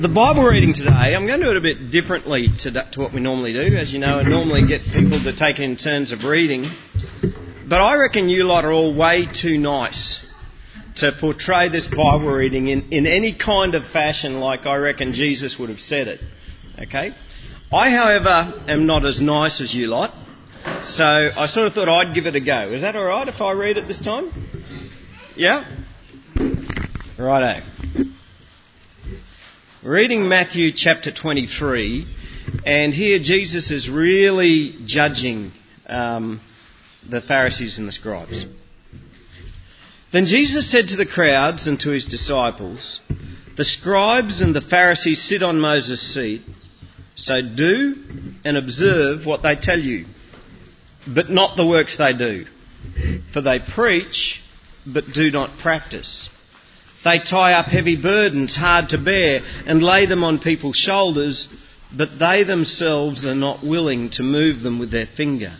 The Bible reading today, I'm going to do it a bit differently to, to what we normally do. As you know, I normally get people to take in turns of reading. But I reckon you lot are all way too nice to portray this Bible reading in, in any kind of fashion like I reckon Jesus would have said it. Okay? I, however, am not as nice as you lot. So I sort of thought I'd give it a go. Is that alright if I read it this time? Yeah? Righto. Reading Matthew chapter 23, and here Jesus is really judging um, the Pharisees and the scribes. Then Jesus said to the crowds and to his disciples, The scribes and the Pharisees sit on Moses' seat, so do and observe what they tell you, but not the works they do. For they preach, but do not practice. They tie up heavy burdens hard to bear and lay them on people's shoulders, but they themselves are not willing to move them with their finger.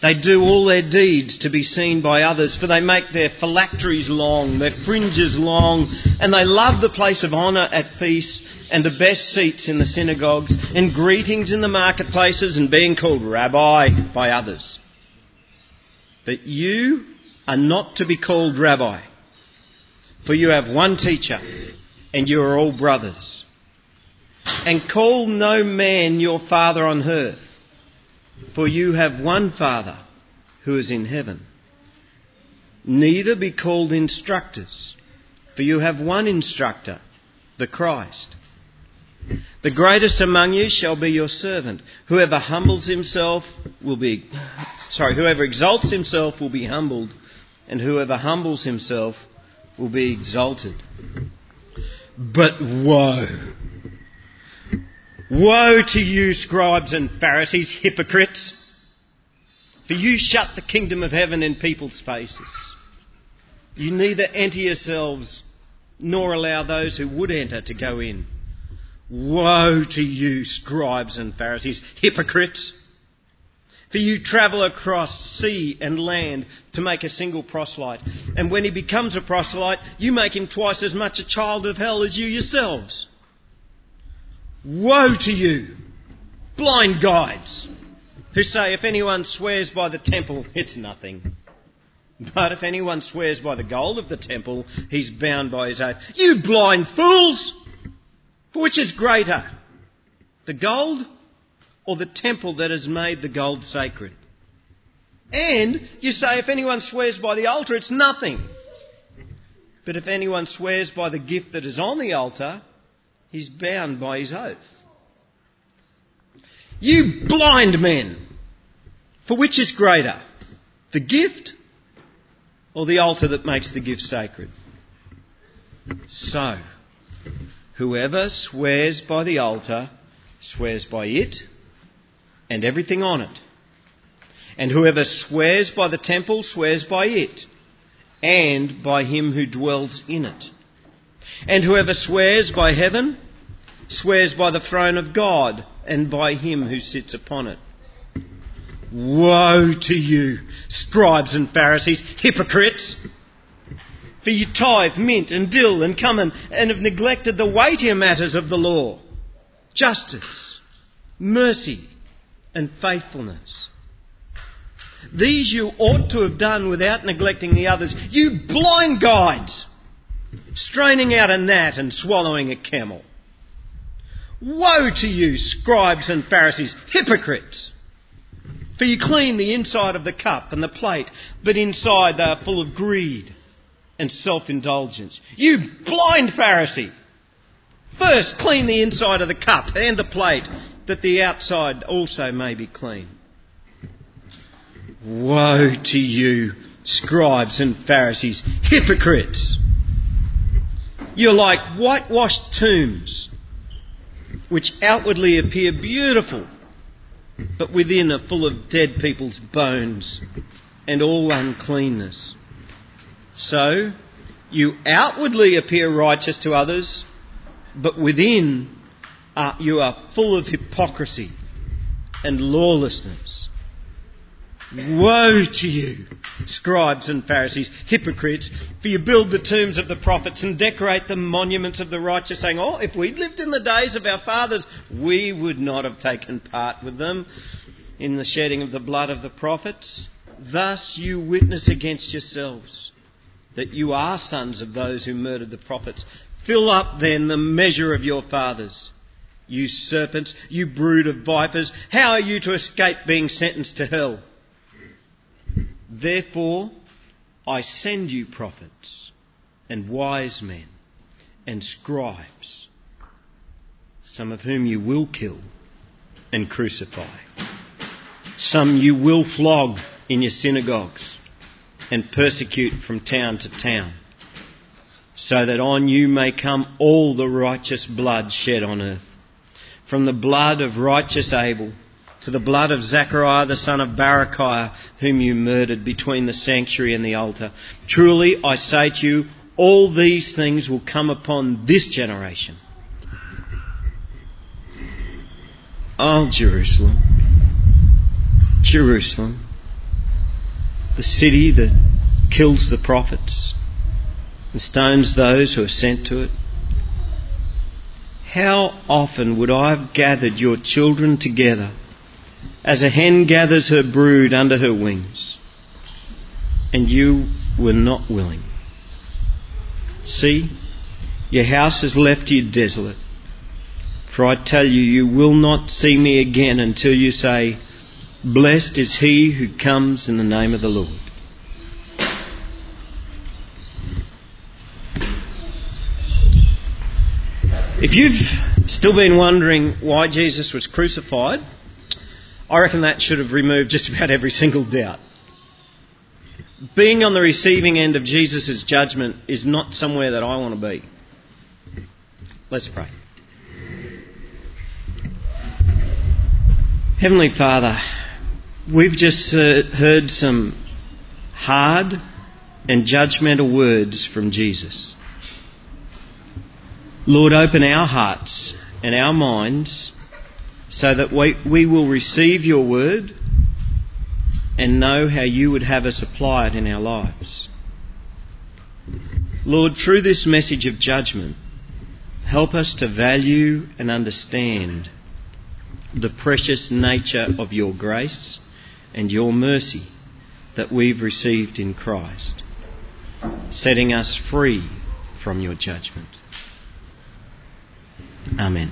They do all their deeds to be seen by others, for they make their phylacteries long, their fringes long, and they love the place of honour at feasts and the best seats in the synagogues, and greetings in the marketplaces, and being called rabbi by others. But you are not to be called rabbi for you have one teacher, and you are all brothers. And call no man your father on earth, for you have one Father who is in heaven. Neither be called instructors, for you have one instructor, the Christ. The greatest among you shall be your servant. Whoever humbles himself will be, sorry, whoever exalts himself will be humbled, and whoever humbles himself will be exalted. But woe! Woe to you, scribes and Pharisees, hypocrites! For you shut the kingdom of heaven in people's faces. You neither enter yourselves nor allow those who would enter to go in. Woe to you, scribes and Pharisees, hypocrites! For you travel across sea and land to make a single proselyte. And when he becomes a proselyte, you make him twice as much a child of hell as you yourselves. Woe to you, blind guides, who say, if anyone swears by the temple, it's nothing. But if anyone swears by the gold of the temple, he's bound by his oath. You blind fools! For which is greater? The gold or the temple that has made the gold sacred. And you say if anyone swears by the altar, it's nothing. But if anyone swears by the gift that is on the altar, he's bound by his oath. You blind men! For which is greater? The gift or the altar that makes the gift sacred? So, whoever swears by the altar swears by it and everything on it. And whoever swears by the temple swears by it and by him who dwells in it. And whoever swears by heaven swears by the throne of God and by him who sits upon it. Woe to you, scribes and Pharisees, hypocrites! For you tithe mint and dill and cumin and have neglected the weightier matters of the law justice, mercy, and faithfulness. These you ought to have done without neglecting the others. You blind guides! Straining out a gnat and swallowing a camel. Woe to you, scribes and Pharisees, hypocrites! For you clean the inside of the cup and the plate, but inside they are full of greed and self indulgence. You blind Pharisee! First, clean the inside of the cup and the plate, that the outside also may be clean. Woe to you, scribes and Pharisees, hypocrites! You're like whitewashed tombs, which outwardly appear beautiful, but within are full of dead people's bones and all uncleanness. So, you outwardly appear righteous to others, but within uh, you are full of hypocrisy and lawlessness. Woe to you, scribes and Pharisees, hypocrites, for you build the tombs of the prophets and decorate the monuments of the righteous, saying, Oh, if we'd lived in the days of our fathers, we would not have taken part with them in the shedding of the blood of the prophets. Thus you witness against yourselves that you are sons of those who murdered the prophets. Fill up then the measure of your fathers. You serpents, you brood of vipers, how are you to escape being sentenced to hell? Therefore, I send you prophets and wise men and scribes, some of whom you will kill and crucify. Some you will flog in your synagogues and persecute from town to town, so that on you may come all the righteous blood shed on earth, from the blood of righteous Abel to the blood of Zechariah the son of Barachiah, whom you murdered between the sanctuary and the altar. Truly, I say to you, all these things will come upon this generation. Oh, Jerusalem, Jerusalem, the city that kills the prophets and stones those who are sent to it. How often would I have gathered your children together as a hen gathers her brood under her wings, and you were not willing. See, your house has left you desolate. For I tell you, you will not see me again until you say, Blessed is he who comes in the name of the Lord. If you've still been wondering why Jesus was crucified, I reckon that should have removed just about every single doubt. Being on the receiving end of Jesus' judgment is not somewhere that I want to be. Let's pray. Heavenly Father, we've just uh, heard some hard and judgmental words from Jesus. Lord, open our hearts and our minds so that we, we will receive your word and know how you would have us apply it in our lives. Lord, through this message of judgment, help us to value and understand the precious nature of your grace and your mercy that we've received in Christ, setting us free from your judgment. Amen.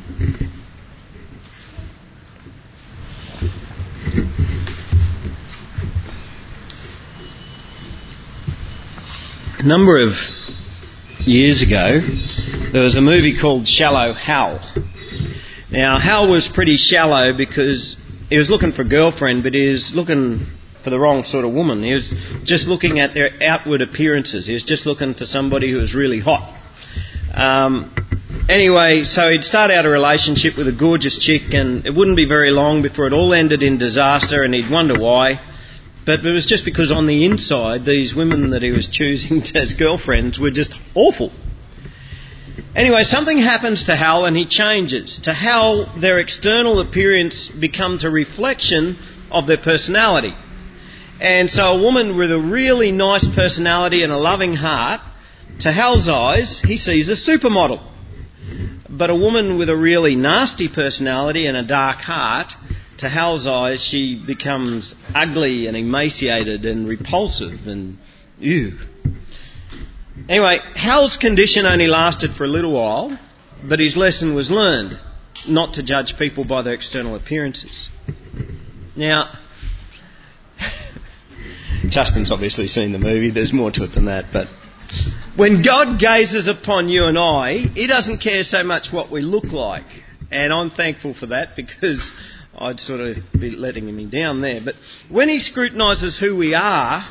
A number of years ago, there was a movie called Shallow Hal. Now, Hal was pretty shallow because he was looking for a girlfriend, but he was looking for the wrong sort of woman. He was just looking at their outward appearances. He was just looking for somebody who was really hot. Um, anyway, so he'd start out a relationship with a gorgeous chick, and it wouldn't be very long before it all ended in disaster, and he'd wonder why. But it was just because on the inside, these women that he was choosing as girlfriends were just awful. Anyway, something happens to Hal and he changes. To Hal, their external appearance becomes a reflection of their personality. And so a woman with a really nice personality and a loving heart, to Hal's eyes, he sees a supermodel. But a woman with a really nasty personality and a dark heart, to Hal's eyes, she becomes ugly and emaciated and repulsive and ew. Anyway, Hal's condition only lasted for a little while, but his lesson was learned not to judge people by their external appearances. Now, Justin's obviously seen the movie, there's more to it than that, but when God gazes upon you and I, He doesn't care so much what we look like. And I'm thankful for that because I'd sort of be letting me down there. But when he scrutinises who we are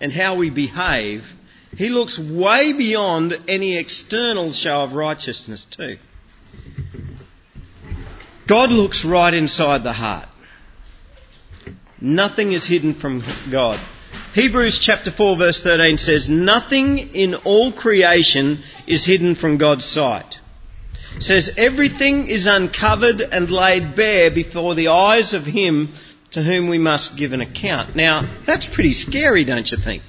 and how we behave, he looks way beyond any external show of righteousness, too. God looks right inside the heart. Nothing is hidden from God. Hebrews chapter 4 verse 13 says, Nothing in all creation is hidden from God's sight says, Everything is uncovered and laid bare before the eyes of him to whom we must give an account. Now, that's pretty scary, don't you think?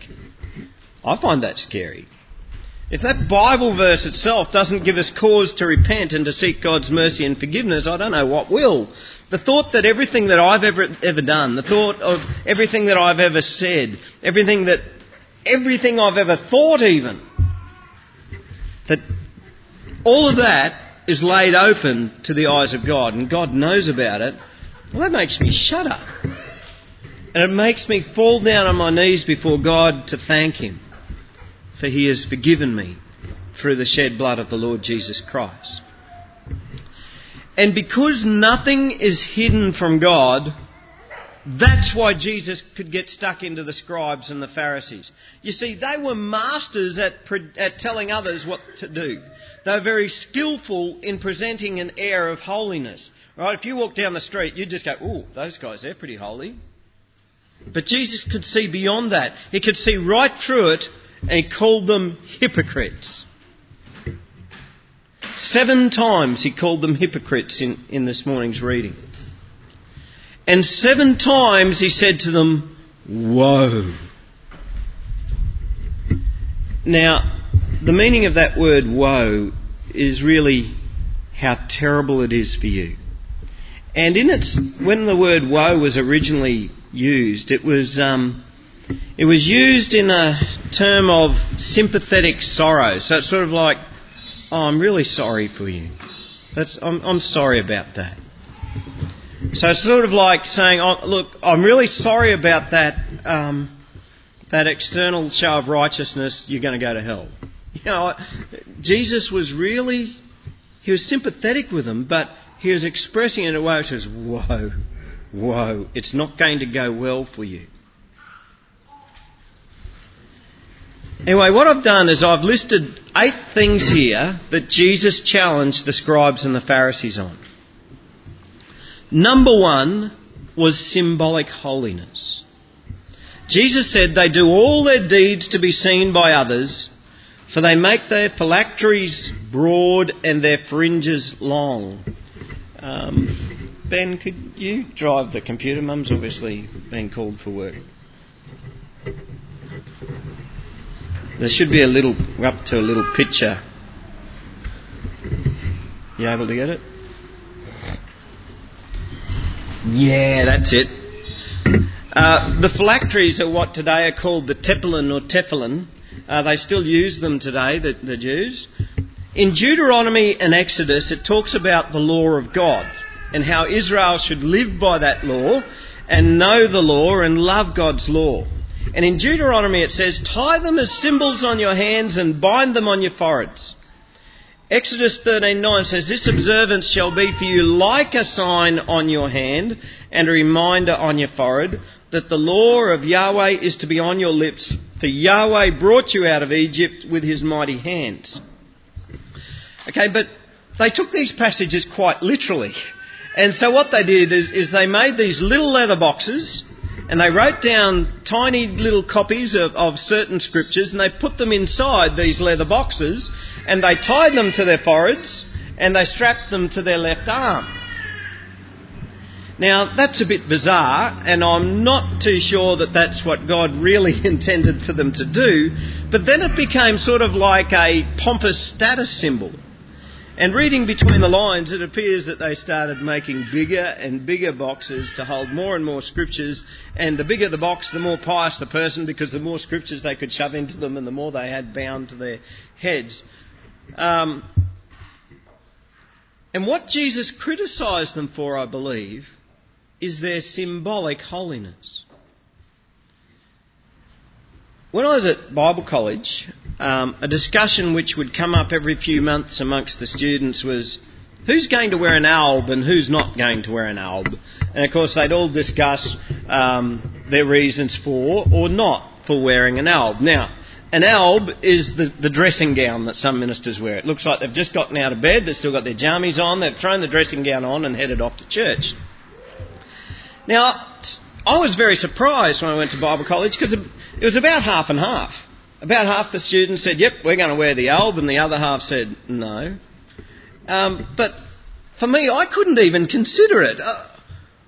I find that scary. If that Bible verse itself doesn't give us cause to repent and to seek God's mercy and forgiveness, I don't know what will. The thought that everything that I've ever, ever done, the thought of everything that I've ever said, everything that, everything I've ever thought even, that all of that is laid open to the eyes of God and God knows about it, well, that makes me shudder. And it makes me fall down on my knees before God to thank Him for he has forgiven me through the shed blood of the Lord Jesus Christ. And because nothing is hidden from God, that's why Jesus could get stuck into the scribes and the Pharisees. You see, they were masters at, at telling others what to do. They were very skillful in presenting an air of holiness. Right? If you walk down the street, you'd just go, "Oh, those guys, they're pretty holy." But Jesus could see beyond that. He could see right through it and he called them hypocrites. Seven times he called them hypocrites in, in this morning's reading. And seven times he said to them, Woe. Now, the meaning of that word woe is really how terrible it is for you. And in its, when the word woe was originally used, it was um, it was used in a term of sympathetic sorrow. So it's sort of like, oh, I'm really sorry for you. That's, I'm, I'm sorry about that. So it's sort of like saying, oh, look, I'm really sorry about that, um, that external show of righteousness, you're going to go to hell. You know, Jesus was really, he was sympathetic with them, but he was expressing it in a way which says, whoa, whoa, it's not going to go well for you. Anyway, what I've done is I've listed eight things here that Jesus challenged the scribes and the Pharisees on. Number one was symbolic holiness. Jesus said they do all their deeds to be seen by others, for they make their phylacteries broad and their fringes long. Um, ben, could you drive the computer? Mum's obviously been called for work. There should be a little, up to a little picture. You able to get it? Yeah, that's it. Uh, the phylacteries are what today are called the tefillin or tefillin. Uh, they still use them today, the, the Jews. In Deuteronomy and Exodus, it talks about the law of God and how Israel should live by that law and know the law and love God's law. And in Deuteronomy it says, Tie them as symbols on your hands and bind them on your foreheads. Exodus 13:9 says, This observance shall be for you like a sign on your hand and a reminder on your forehead that the law of Yahweh is to be on your lips, for Yahweh brought you out of Egypt with his mighty hands. Okay, but they took these passages quite literally. And so what they did is, is they made these little leather boxes and they wrote down tiny little copies of, of certain scriptures and they put them inside these leather boxes and they tied them to their foreheads and they strapped them to their left arm. Now, that's a bit bizarre, and I'm not too sure that that's what God really intended for them to do, but then it became sort of like a pompous status symbol. And reading between the lines, it appears that they started making bigger and bigger boxes to hold more and more scriptures. And the bigger the box, the more pious the person, because the more scriptures they could shove into them and the more they had bound to their heads. Um, and what Jesus criticised them for, I believe, is their symbolic holiness. When I was at Bible college, um, a discussion which would come up every few months amongst the students was who's going to wear an alb and who's not going to wear an alb. And of course, they'd all discuss um, their reasons for or not for wearing an alb. Now, an alb is the, the dressing gown that some ministers wear. It looks like they've just gotten out of bed, they've still got their jammies on, they've thrown the dressing gown on and headed off to church. Now, I was very surprised when I went to Bible college because it was about half and half. About half the students said, yep, we're going to wear the alb, and the other half said, no. Um, but for me, I couldn't even consider it. Uh,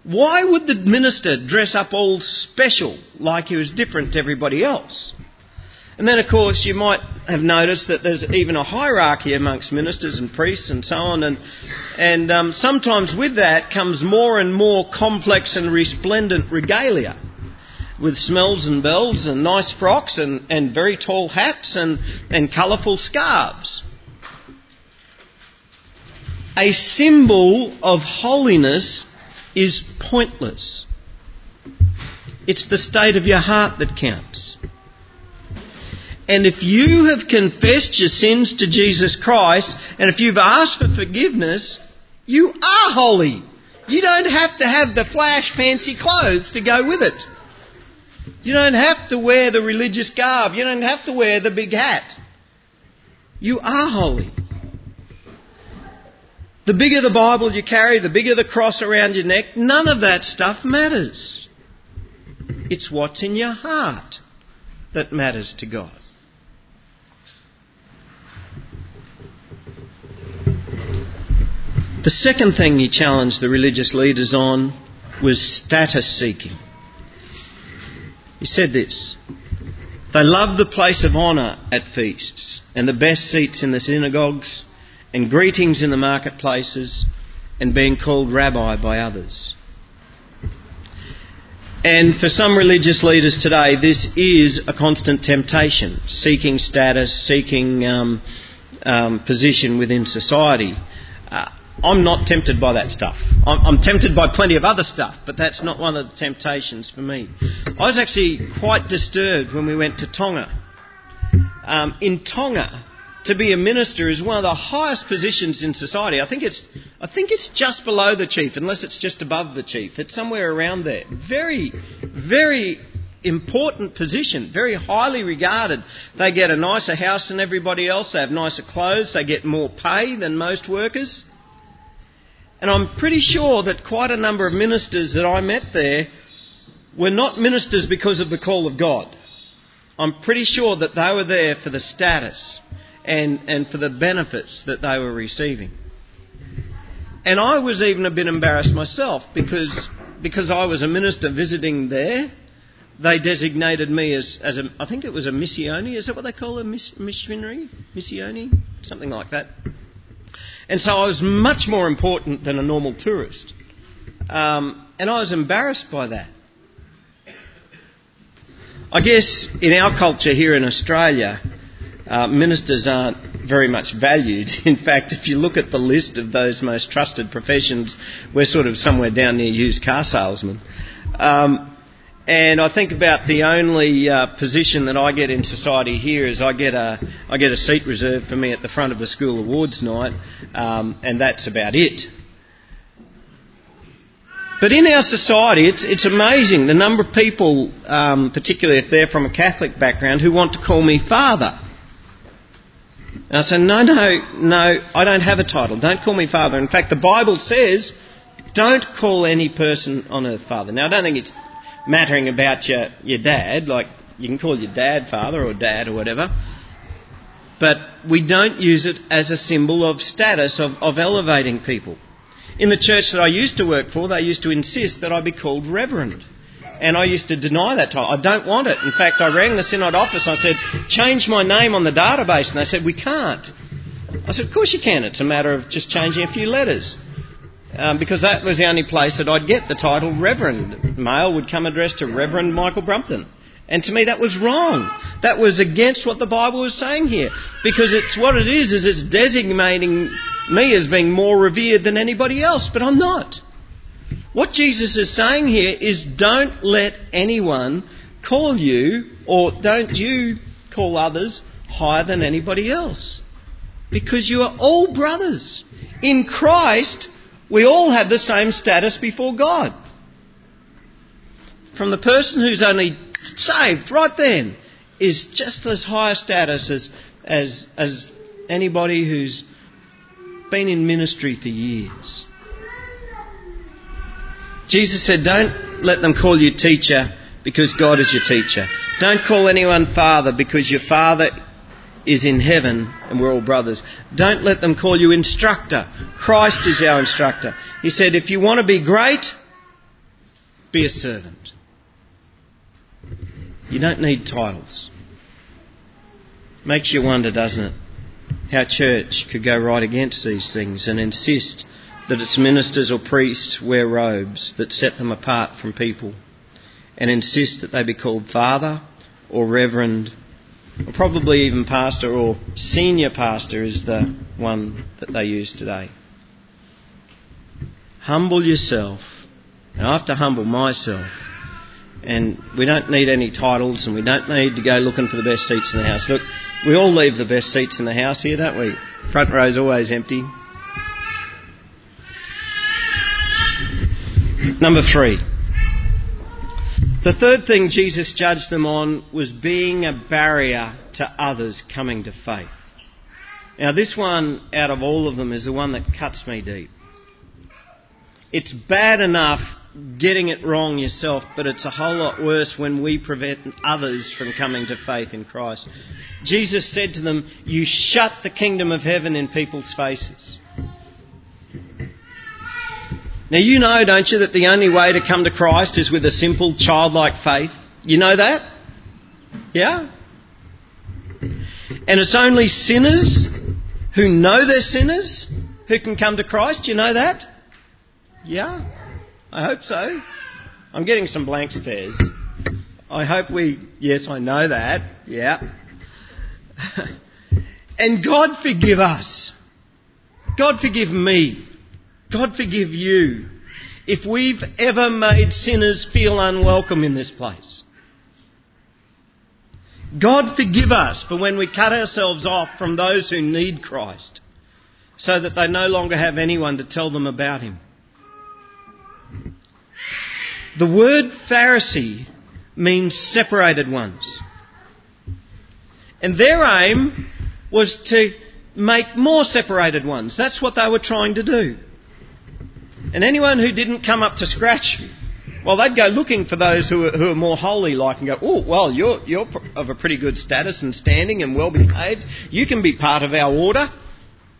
Why would the minister dress up all special like he was different to everybody else? And then, of course, you might have noticed that there's even a hierarchy amongst ministers and priests and so on. And, and um, sometimes with that comes more and more complex and resplendent regalia with smells and bells and nice frocks and, and very tall hats and, and colourful scarves. A symbol of holiness is pointless. It's the state of your heart that counts. And if you have confessed your sins to Jesus Christ, and if you've asked for forgiveness, you are holy. You don't have to have the flash fancy clothes to go with it. You don't have to wear the religious garb. You don't have to wear the big hat. You are holy. The bigger the Bible you carry, the bigger the cross around your neck, none of that stuff matters. It's what's in your heart that matters to God. The second thing he challenged the religious leaders on was status seeking. He said this They love the place of honour at feasts, and the best seats in the synagogues, and greetings in the marketplaces, and being called rabbi by others. And for some religious leaders today, this is a constant temptation seeking status, seeking um, um, position within society. I'm not tempted by that stuff. I'm, I'm, tempted by plenty of other stuff, but that's not one of the temptations for me. I was actually quite disturbed when we went to Tonga. Um, in Tonga, to be a minister is one of the highest positions in society. I think it's, I think it's just below the chief, unless it's just above the chief. It's somewhere around there. Very, very important position, very highly regarded. They get a nicer house than everybody else. They have nicer clothes. They get more pay than most workers. And I'm pretty sure that quite a number of ministers that I met there were not ministers because of the call of God. I'm pretty sure that they were there for the status and, and for the benefits that they were receiving. And I was even a bit embarrassed myself because, because I was a minister visiting there. They designated me as, as a, I think it was a missione. Is that what they call a miss, missionary? Missione? Something like that. And so I was much more important than a normal tourist. Um, and I was embarrassed by that. I guess in our culture here in Australia, uh, ministers aren't very much valued. In fact, if you look at the list of those most trusted professions, we're sort of somewhere down near used car salesmen. Um, and I think about the only uh, position that I get in society here is I get a I get a seat reserved for me at the front of the school awards night, um, and that's about it. But in our society, it's it's amazing the number of people, um, particularly if they're from a Catholic background, who want to call me father. And I say, no, no, no, I don't have a title. Don't call me father. In fact, the Bible says, don't call any person on earth father. Now, I don't think it's mattering about your, your dad, like you can call your dad father or dad or whatever, but we don't use it as a symbol of status, of, of elevating people. In the church that I used to work for, they used to insist that I be called reverend. And I used to deny that title. I don't want it. In fact, I rang the synod office and I said, change my name on the database. And they said, we can't. I said, of course you can. It's a matter of just changing a few letters um, because that was the only place that I'd get the title Reverend. Mail would come addressed to Reverend Michael Brumpton. And to me, that was wrong. That was against what the Bible was saying here. Because it's what it is, is it's designating me as being more revered than anybody else, but I'm not. What Jesus is saying here is don't let anyone call you, or don't you call others higher than anybody else. Because you are all brothers. In Christ, we all have the same status before God. From the person who's only saved right then is just as high a status as, as, as anybody who's been in ministry for years. Jesus said, Don't let them call you teacher because God is your teacher. Don't call anyone father because your father is in heaven and we're all brothers. Don't let them call you instructor. Christ is our instructor. He said, if you want to be great, be a servant. You don't need titles. Makes you wonder, doesn't it, how church could go right against these things and insist that its ministers or priests wear robes that set them apart from people and insist that they be called father or reverend probably even pastor or senior pastor is the one that they use today. Humble yourself. And I have to humble myself. And we don't need any titles and we don't need to go looking for the best seats in the house. Look, we all leave the best seats in the house here, don't we? Front row's always empty. Number three. The third thing Jesus judged them on was being a barrier to others coming to faith. Now, this one out of all of them is the one that cuts me deep. It's bad enough getting it wrong yourself, but it's a whole lot worse when we prevent others from coming to faith in Christ. Jesus said to them, You shut the kingdom of heaven in people's faces. Now, you know, don't you, that the only way to come to Christ is with a simple childlike faith? You know that? Yeah? And it's only sinners who know they're sinners who can come to Christ. You know that? Yeah? I hope so. I'm getting some blank stares. I hope we. Yes, I know that. Yeah. and God forgive us. God forgive me God forgive you if we've ever made sinners feel unwelcome in this place. God forgive us for when we cut ourselves off from those who need Christ so that they no longer have anyone to tell them about Him. The word Pharisee means separated ones. And their aim was to make more separated ones. That's what they were trying to do. And anyone who didn't come up to scratch, well, they'd go looking for those who are, who are more holy like and go, oh, well, you're, you're of a pretty good status and standing and well behaved. You can be part of our order.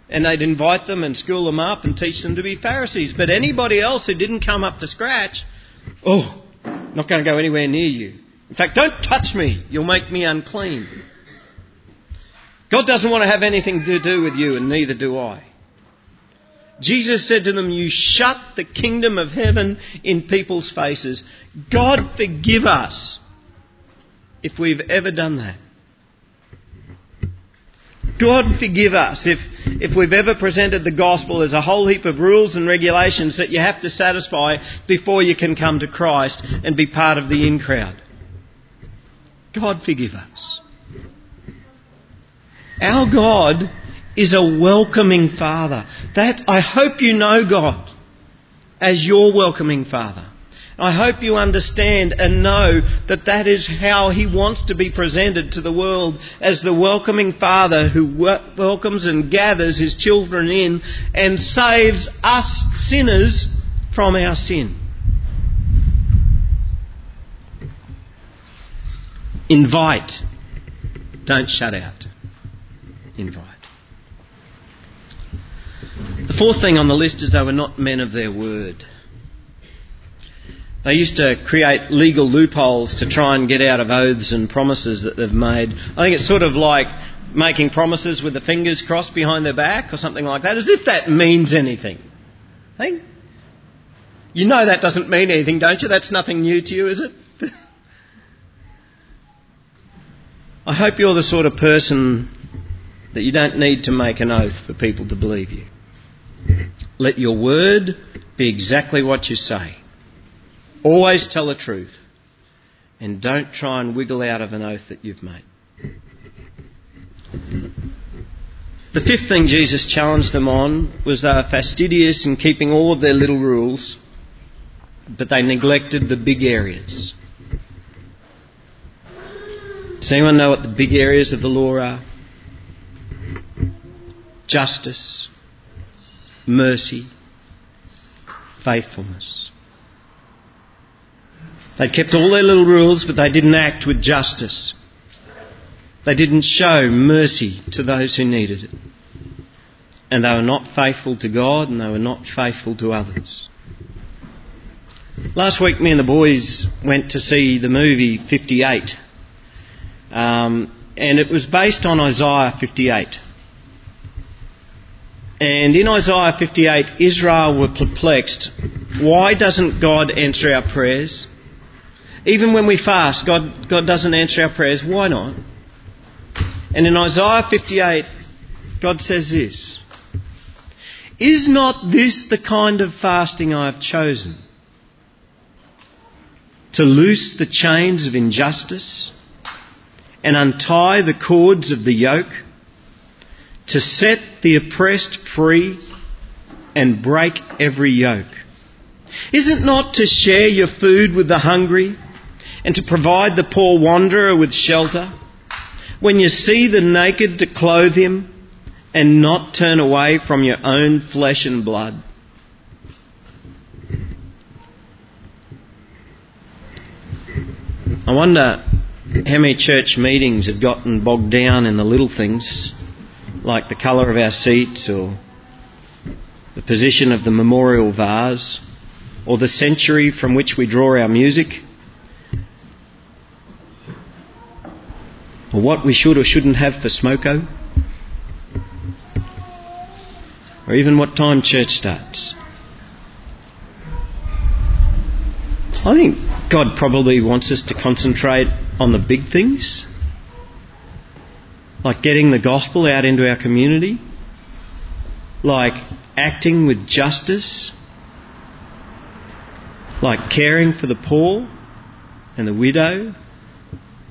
And they'd invite them and school them up and teach them to be Pharisees. But anybody else who didn't come up to scratch, oh, not going to go anywhere near you. In fact, don't touch me. You'll make me unclean. God doesn't want to have anything to do with you, and neither do I. Jesus said to them, You shut the kingdom of heaven in people's faces. God forgive us if we've ever done that. God forgive us if, if we've ever presented the gospel as a whole heap of rules and regulations that you have to satisfy before you can come to Christ and be part of the in crowd. God forgive us. Our God is a welcoming Father. That, I hope you know God as your welcoming Father. I hope you understand and know that that is how He wants to be presented to the world as the welcoming Father who welcomes and gathers His children in and saves us sinners from our sin. Invite. Don't shut out. Invite. The fourth thing on the list is they were not men of their word. They used to create legal loopholes to try and get out of oaths and promises that they've made. I think it's sort of like making promises with the fingers crossed behind their back or something like that, as if that means anything. Hey? You know that doesn't mean anything, don't you? That's nothing new to you, is it? I hope you're the sort of person that you don't need to make an oath for people to believe you. Let your word be exactly what you say. Always tell the truth. And don't try and wiggle out of an oath that you've made. The fifth thing Jesus challenged them on was they were fastidious in keeping all of their little rules, but they neglected the big areas. Does anyone know what the big areas of the law are? Justice, mercy, faithfulness. They kept all their little rules, but they didn't act with justice. They didn't show mercy to those who needed it. And they were not faithful to God and they were not faithful to others. Last week, me and the boys went to see the movie 58. Um, and it was based on Isaiah 58. And in Isaiah 58, Israel were perplexed. Why doesn't God answer our prayers? Even when we fast, God, God doesn't answer our prayers. Why not? And in Isaiah 58, God says this Is not this the kind of fasting I have chosen? To loose the chains of injustice and untie the cords of the yoke, to set the oppressed free and break every yoke. Is it not to share your food with the hungry and to provide the poor wanderer with shelter? When you see the naked, to clothe him and not turn away from your own flesh and blood. I wonder how many church meetings have gotten bogged down in the little things, like the colour of our seats or the position of the memorial vase or the century from which we draw our music or what we should or shouldn't have for smoko or even what time church starts. I think God probably wants us to concentrate on the big things, like getting the gospel out into our community, like acting with justice, like caring for the poor and the widow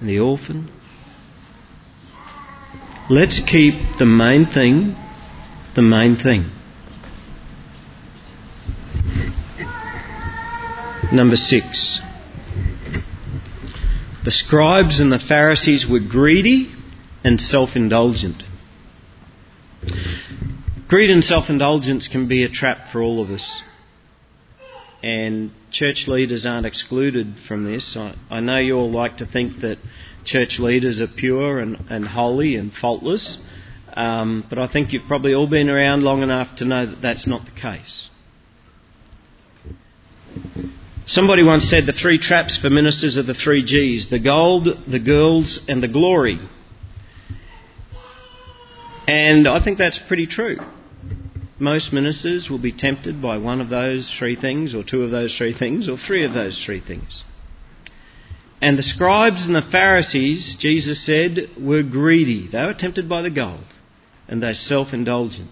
and the orphan. Let's keep the main thing the main thing. Number six. The scribes and the Pharisees were greedy and self indulgent. Greed and self indulgence can be a trap for all of us. And church leaders aren't excluded from this. I, I know you all like to think that church leaders are pure and, and holy and faultless, um, but I think you've probably all been around long enough to know that that's not the case. Somebody once said the three traps for ministers are the three G's the gold, the girls, and the glory. And I think that's pretty true. Most ministers will be tempted by one of those three things, or two of those three things, or three of those three things. And the scribes and the Pharisees, Jesus said, were greedy. They were tempted by the gold, and they're self indulgent.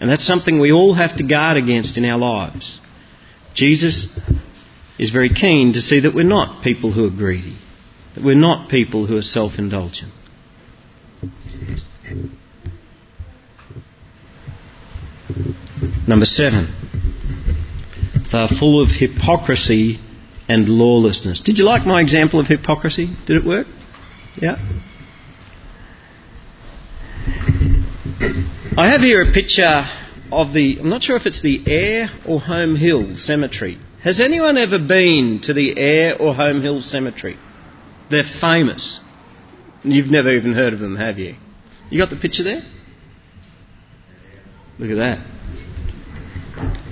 And that's something we all have to guard against in our lives. Jesus is very keen to see that we're not people who are greedy, that we're not people who are self indulgent. Number seven, they're full of hypocrisy and lawlessness. Did you like my example of hypocrisy? Did it work? Yeah? I have here a picture of the, I'm not sure if it's the Ayr or Home Hill Cemetery. Has anyone ever been to the Ayr or Home Hill Cemetery? They're famous. You've never even heard of them, have you? You got the picture there? Look at that.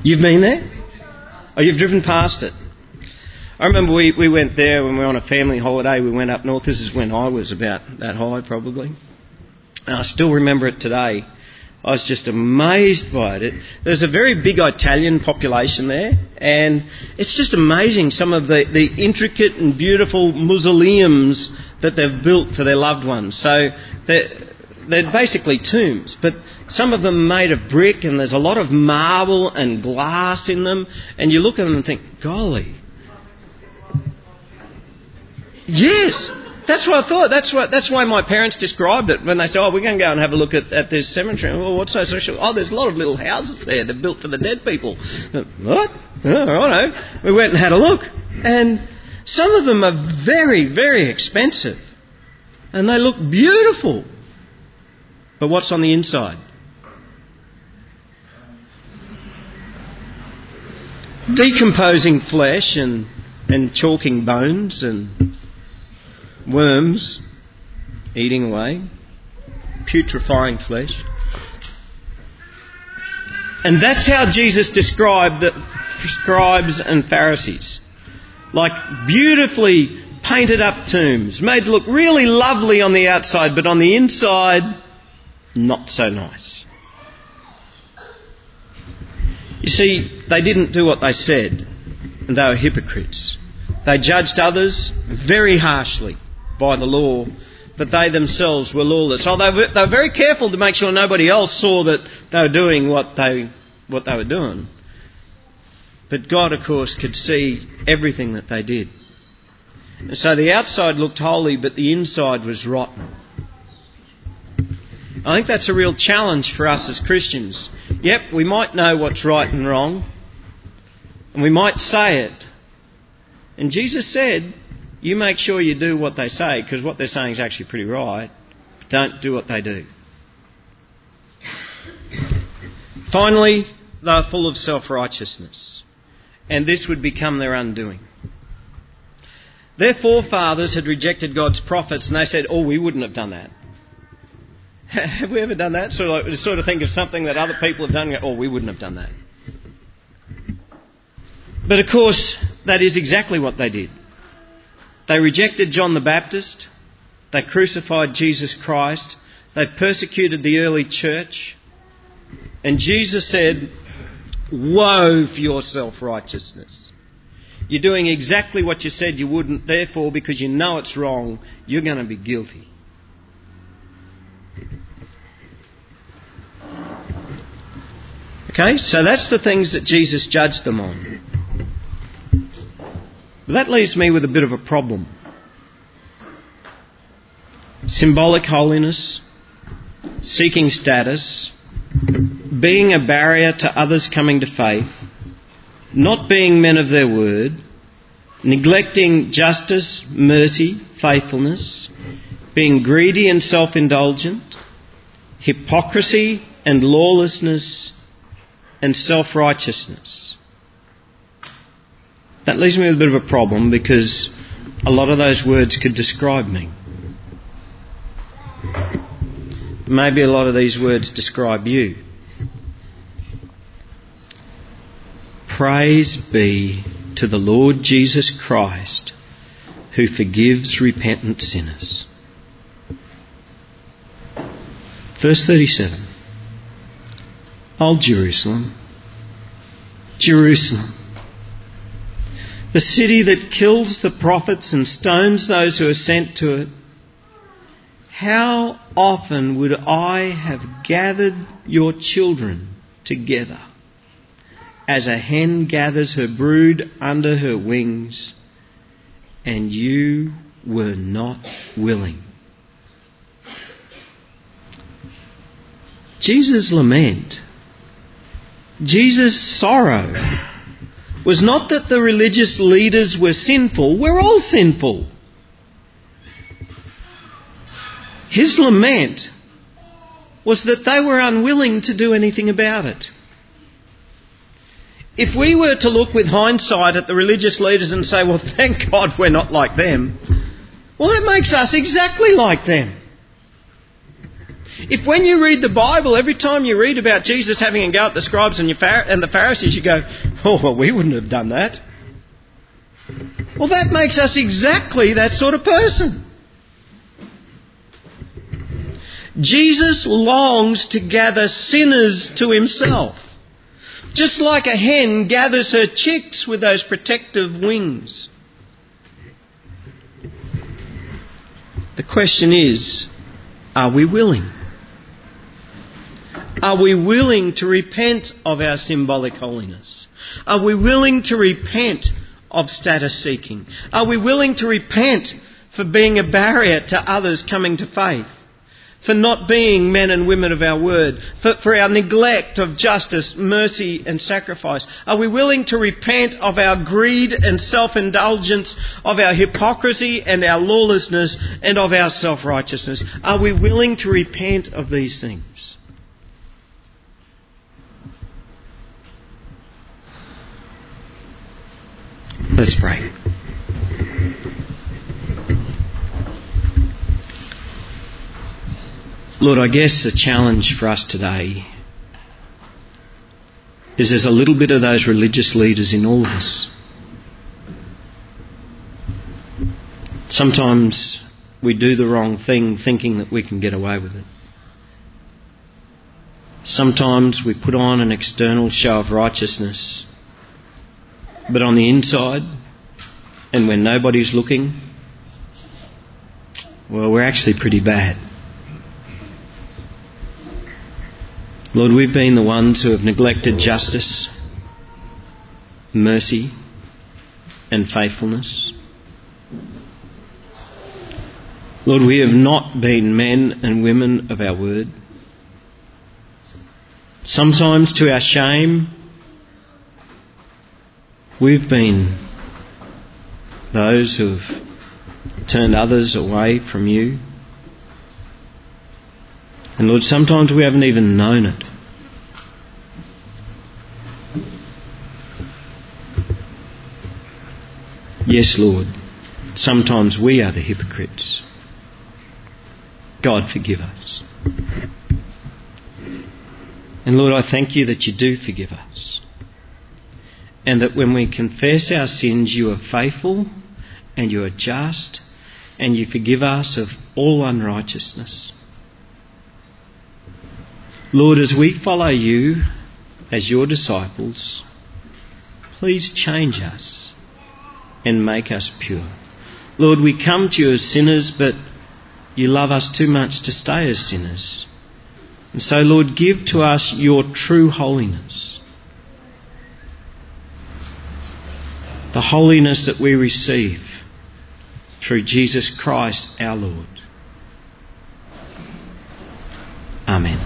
You've been there? Oh, you've driven past it. I remember we, we went there when we were on a family holiday. We went up north. This is when I was about that high, probably. And I still remember it today. I was just amazed by it. There's a very big Italian population there, and it's just amazing some of the, the intricate and beautiful mausoleums that they've built for their loved ones. So they're, basically tombs, but some of them made of brick, and there's a lot of marble and glass in them, and you look at them and think, golly. Yes, that's what I thought. That's what. That's why my parents described it when they said, "Oh, we're going to go and have a look at, at this cemetery." Well, what's so special? Oh, there's a lot of little houses there. They're built for the dead people. What? Oh, righto. We went and had a look, and some of them are very, very expensive, and they look beautiful. But what's on the inside? Decomposing flesh and and chalking bones and worms eating away, putrefying flesh. And that's how Jesus described the scribes and Pharisees. Like beautifully painted up tombs, made to look really lovely on the outside, but on the inside, not so nice. You see, they didn't do what they said, and they were hypocrites. They judged others very harshly by the law, but they themselves were lawless. Oh, they were, they were very careful to make sure nobody else saw that they were doing what they, what they were doing. But God, of course, could see everything that they did. And so the outside looked holy, but the inside was rotten. I think that's a real challenge for us as Christians. Yep, we might know what's right and wrong, and we might say it. And Jesus said, you make sure you do what they say, because what they're saying is actually pretty right. Don't do what they do. Finally, they're full of self righteousness, and this would become their undoing. Their forefathers had rejected God's prophets, and they said, Oh, we wouldn't have done that. have we ever done that? Sort of, sort of think of something that other people have done, go, Oh, we wouldn't have done that. But of course, that is exactly what they did. They rejected John the Baptist. They crucified Jesus Christ. They persecuted the early church. And Jesus said, Woe for your self righteousness. You're doing exactly what you said you wouldn't, therefore, because you know it's wrong, you're going to be guilty. Okay, so that's the things that Jesus judged them on. But that leaves me with a bit of a problem. Symbolic holiness, seeking status, being a barrier to others coming to faith, not being men of their word, neglecting justice, mercy, faithfulness, being greedy and self indulgent, hypocrisy and lawlessness, and self righteousness. That leaves me with a bit of a problem because a lot of those words could describe me. Maybe a lot of these words describe you. Praise be to the Lord Jesus Christ who forgives repentant sinners. Verse 37. Old Jerusalem, Jerusalem, the city that kills the prophets and stones those who are sent to it. How often would I have gathered your children together as a hen gathers her brood under her wings, and you were not willing? Jesus' lament, Jesus' sorrow was not that the religious leaders were sinful. We're all sinful. His lament was that they were unwilling to do anything about it. If we were to look with hindsight at the religious leaders and say, well, thank God we're not like them, well, that makes us exactly like them. If when you read the Bible, every time you read about Jesus having a go at the scribes and, and the Pharisees, you go, oh, well, we wouldn't have done that. Well, that makes us exactly that sort of person. Jesus longs to gather sinners to himself. Just like a hen gathers her chicks with those protective wings. The question is, are we willing? Are we willing to repent of our symbolic holiness? Are we willing to repent of status seeking? Are we willing to repent for being a barrier to others coming to faith? For not being men and women of our word? For, for our neglect of justice, mercy and sacrifice? Are we willing to repent of our greed and self-indulgence, of our hypocrisy and our lawlessness and of our self-righteousness? Are we willing to repent of these things? Let's pray. Lord, I guess the challenge for us today is there's a little bit of those religious leaders in all of us. Sometimes we do the wrong thing thinking that we can get away with it. Sometimes we put on an external show of righteousness, but on the inside, and when nobody's looking, well, we're actually pretty bad. Lord, we've been the ones who have neglected justice, mercy, and faithfulness. Lord, we have not been men and women of our word. Sometimes to our shame, we've been those who have turned others away from you. And Lord, sometimes we haven't even known it. Yes, Lord, sometimes we are the hypocrites. God, forgive us. And Lord, I thank you that you do forgive us. And that when we confess our sins, you are faithful and you are just and you forgive us of all unrighteousness. Lord, as we follow you as your disciples, please change us and make us pure. Lord, we come to you as sinners, but you love us too much to stay as sinners. And so, Lord, give to us your true holiness. the holiness that we receive through Jesus Christ our Lord. Amen.